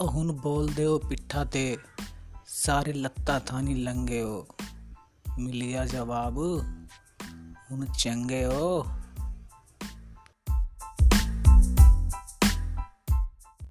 ਹੁਣ ਬੋਲਦੇ ਹੋ ਪਿੱਠਾ ਤੇ ਸਾਰੇ ਲੱਤਾਂ ਥਾਨੀ ਲੰਗੇ ਹੋ ਮਿਲ ਗਿਆ ਜਵਾਬ ਹੁਣ ਚੰਗੇ ਹੋ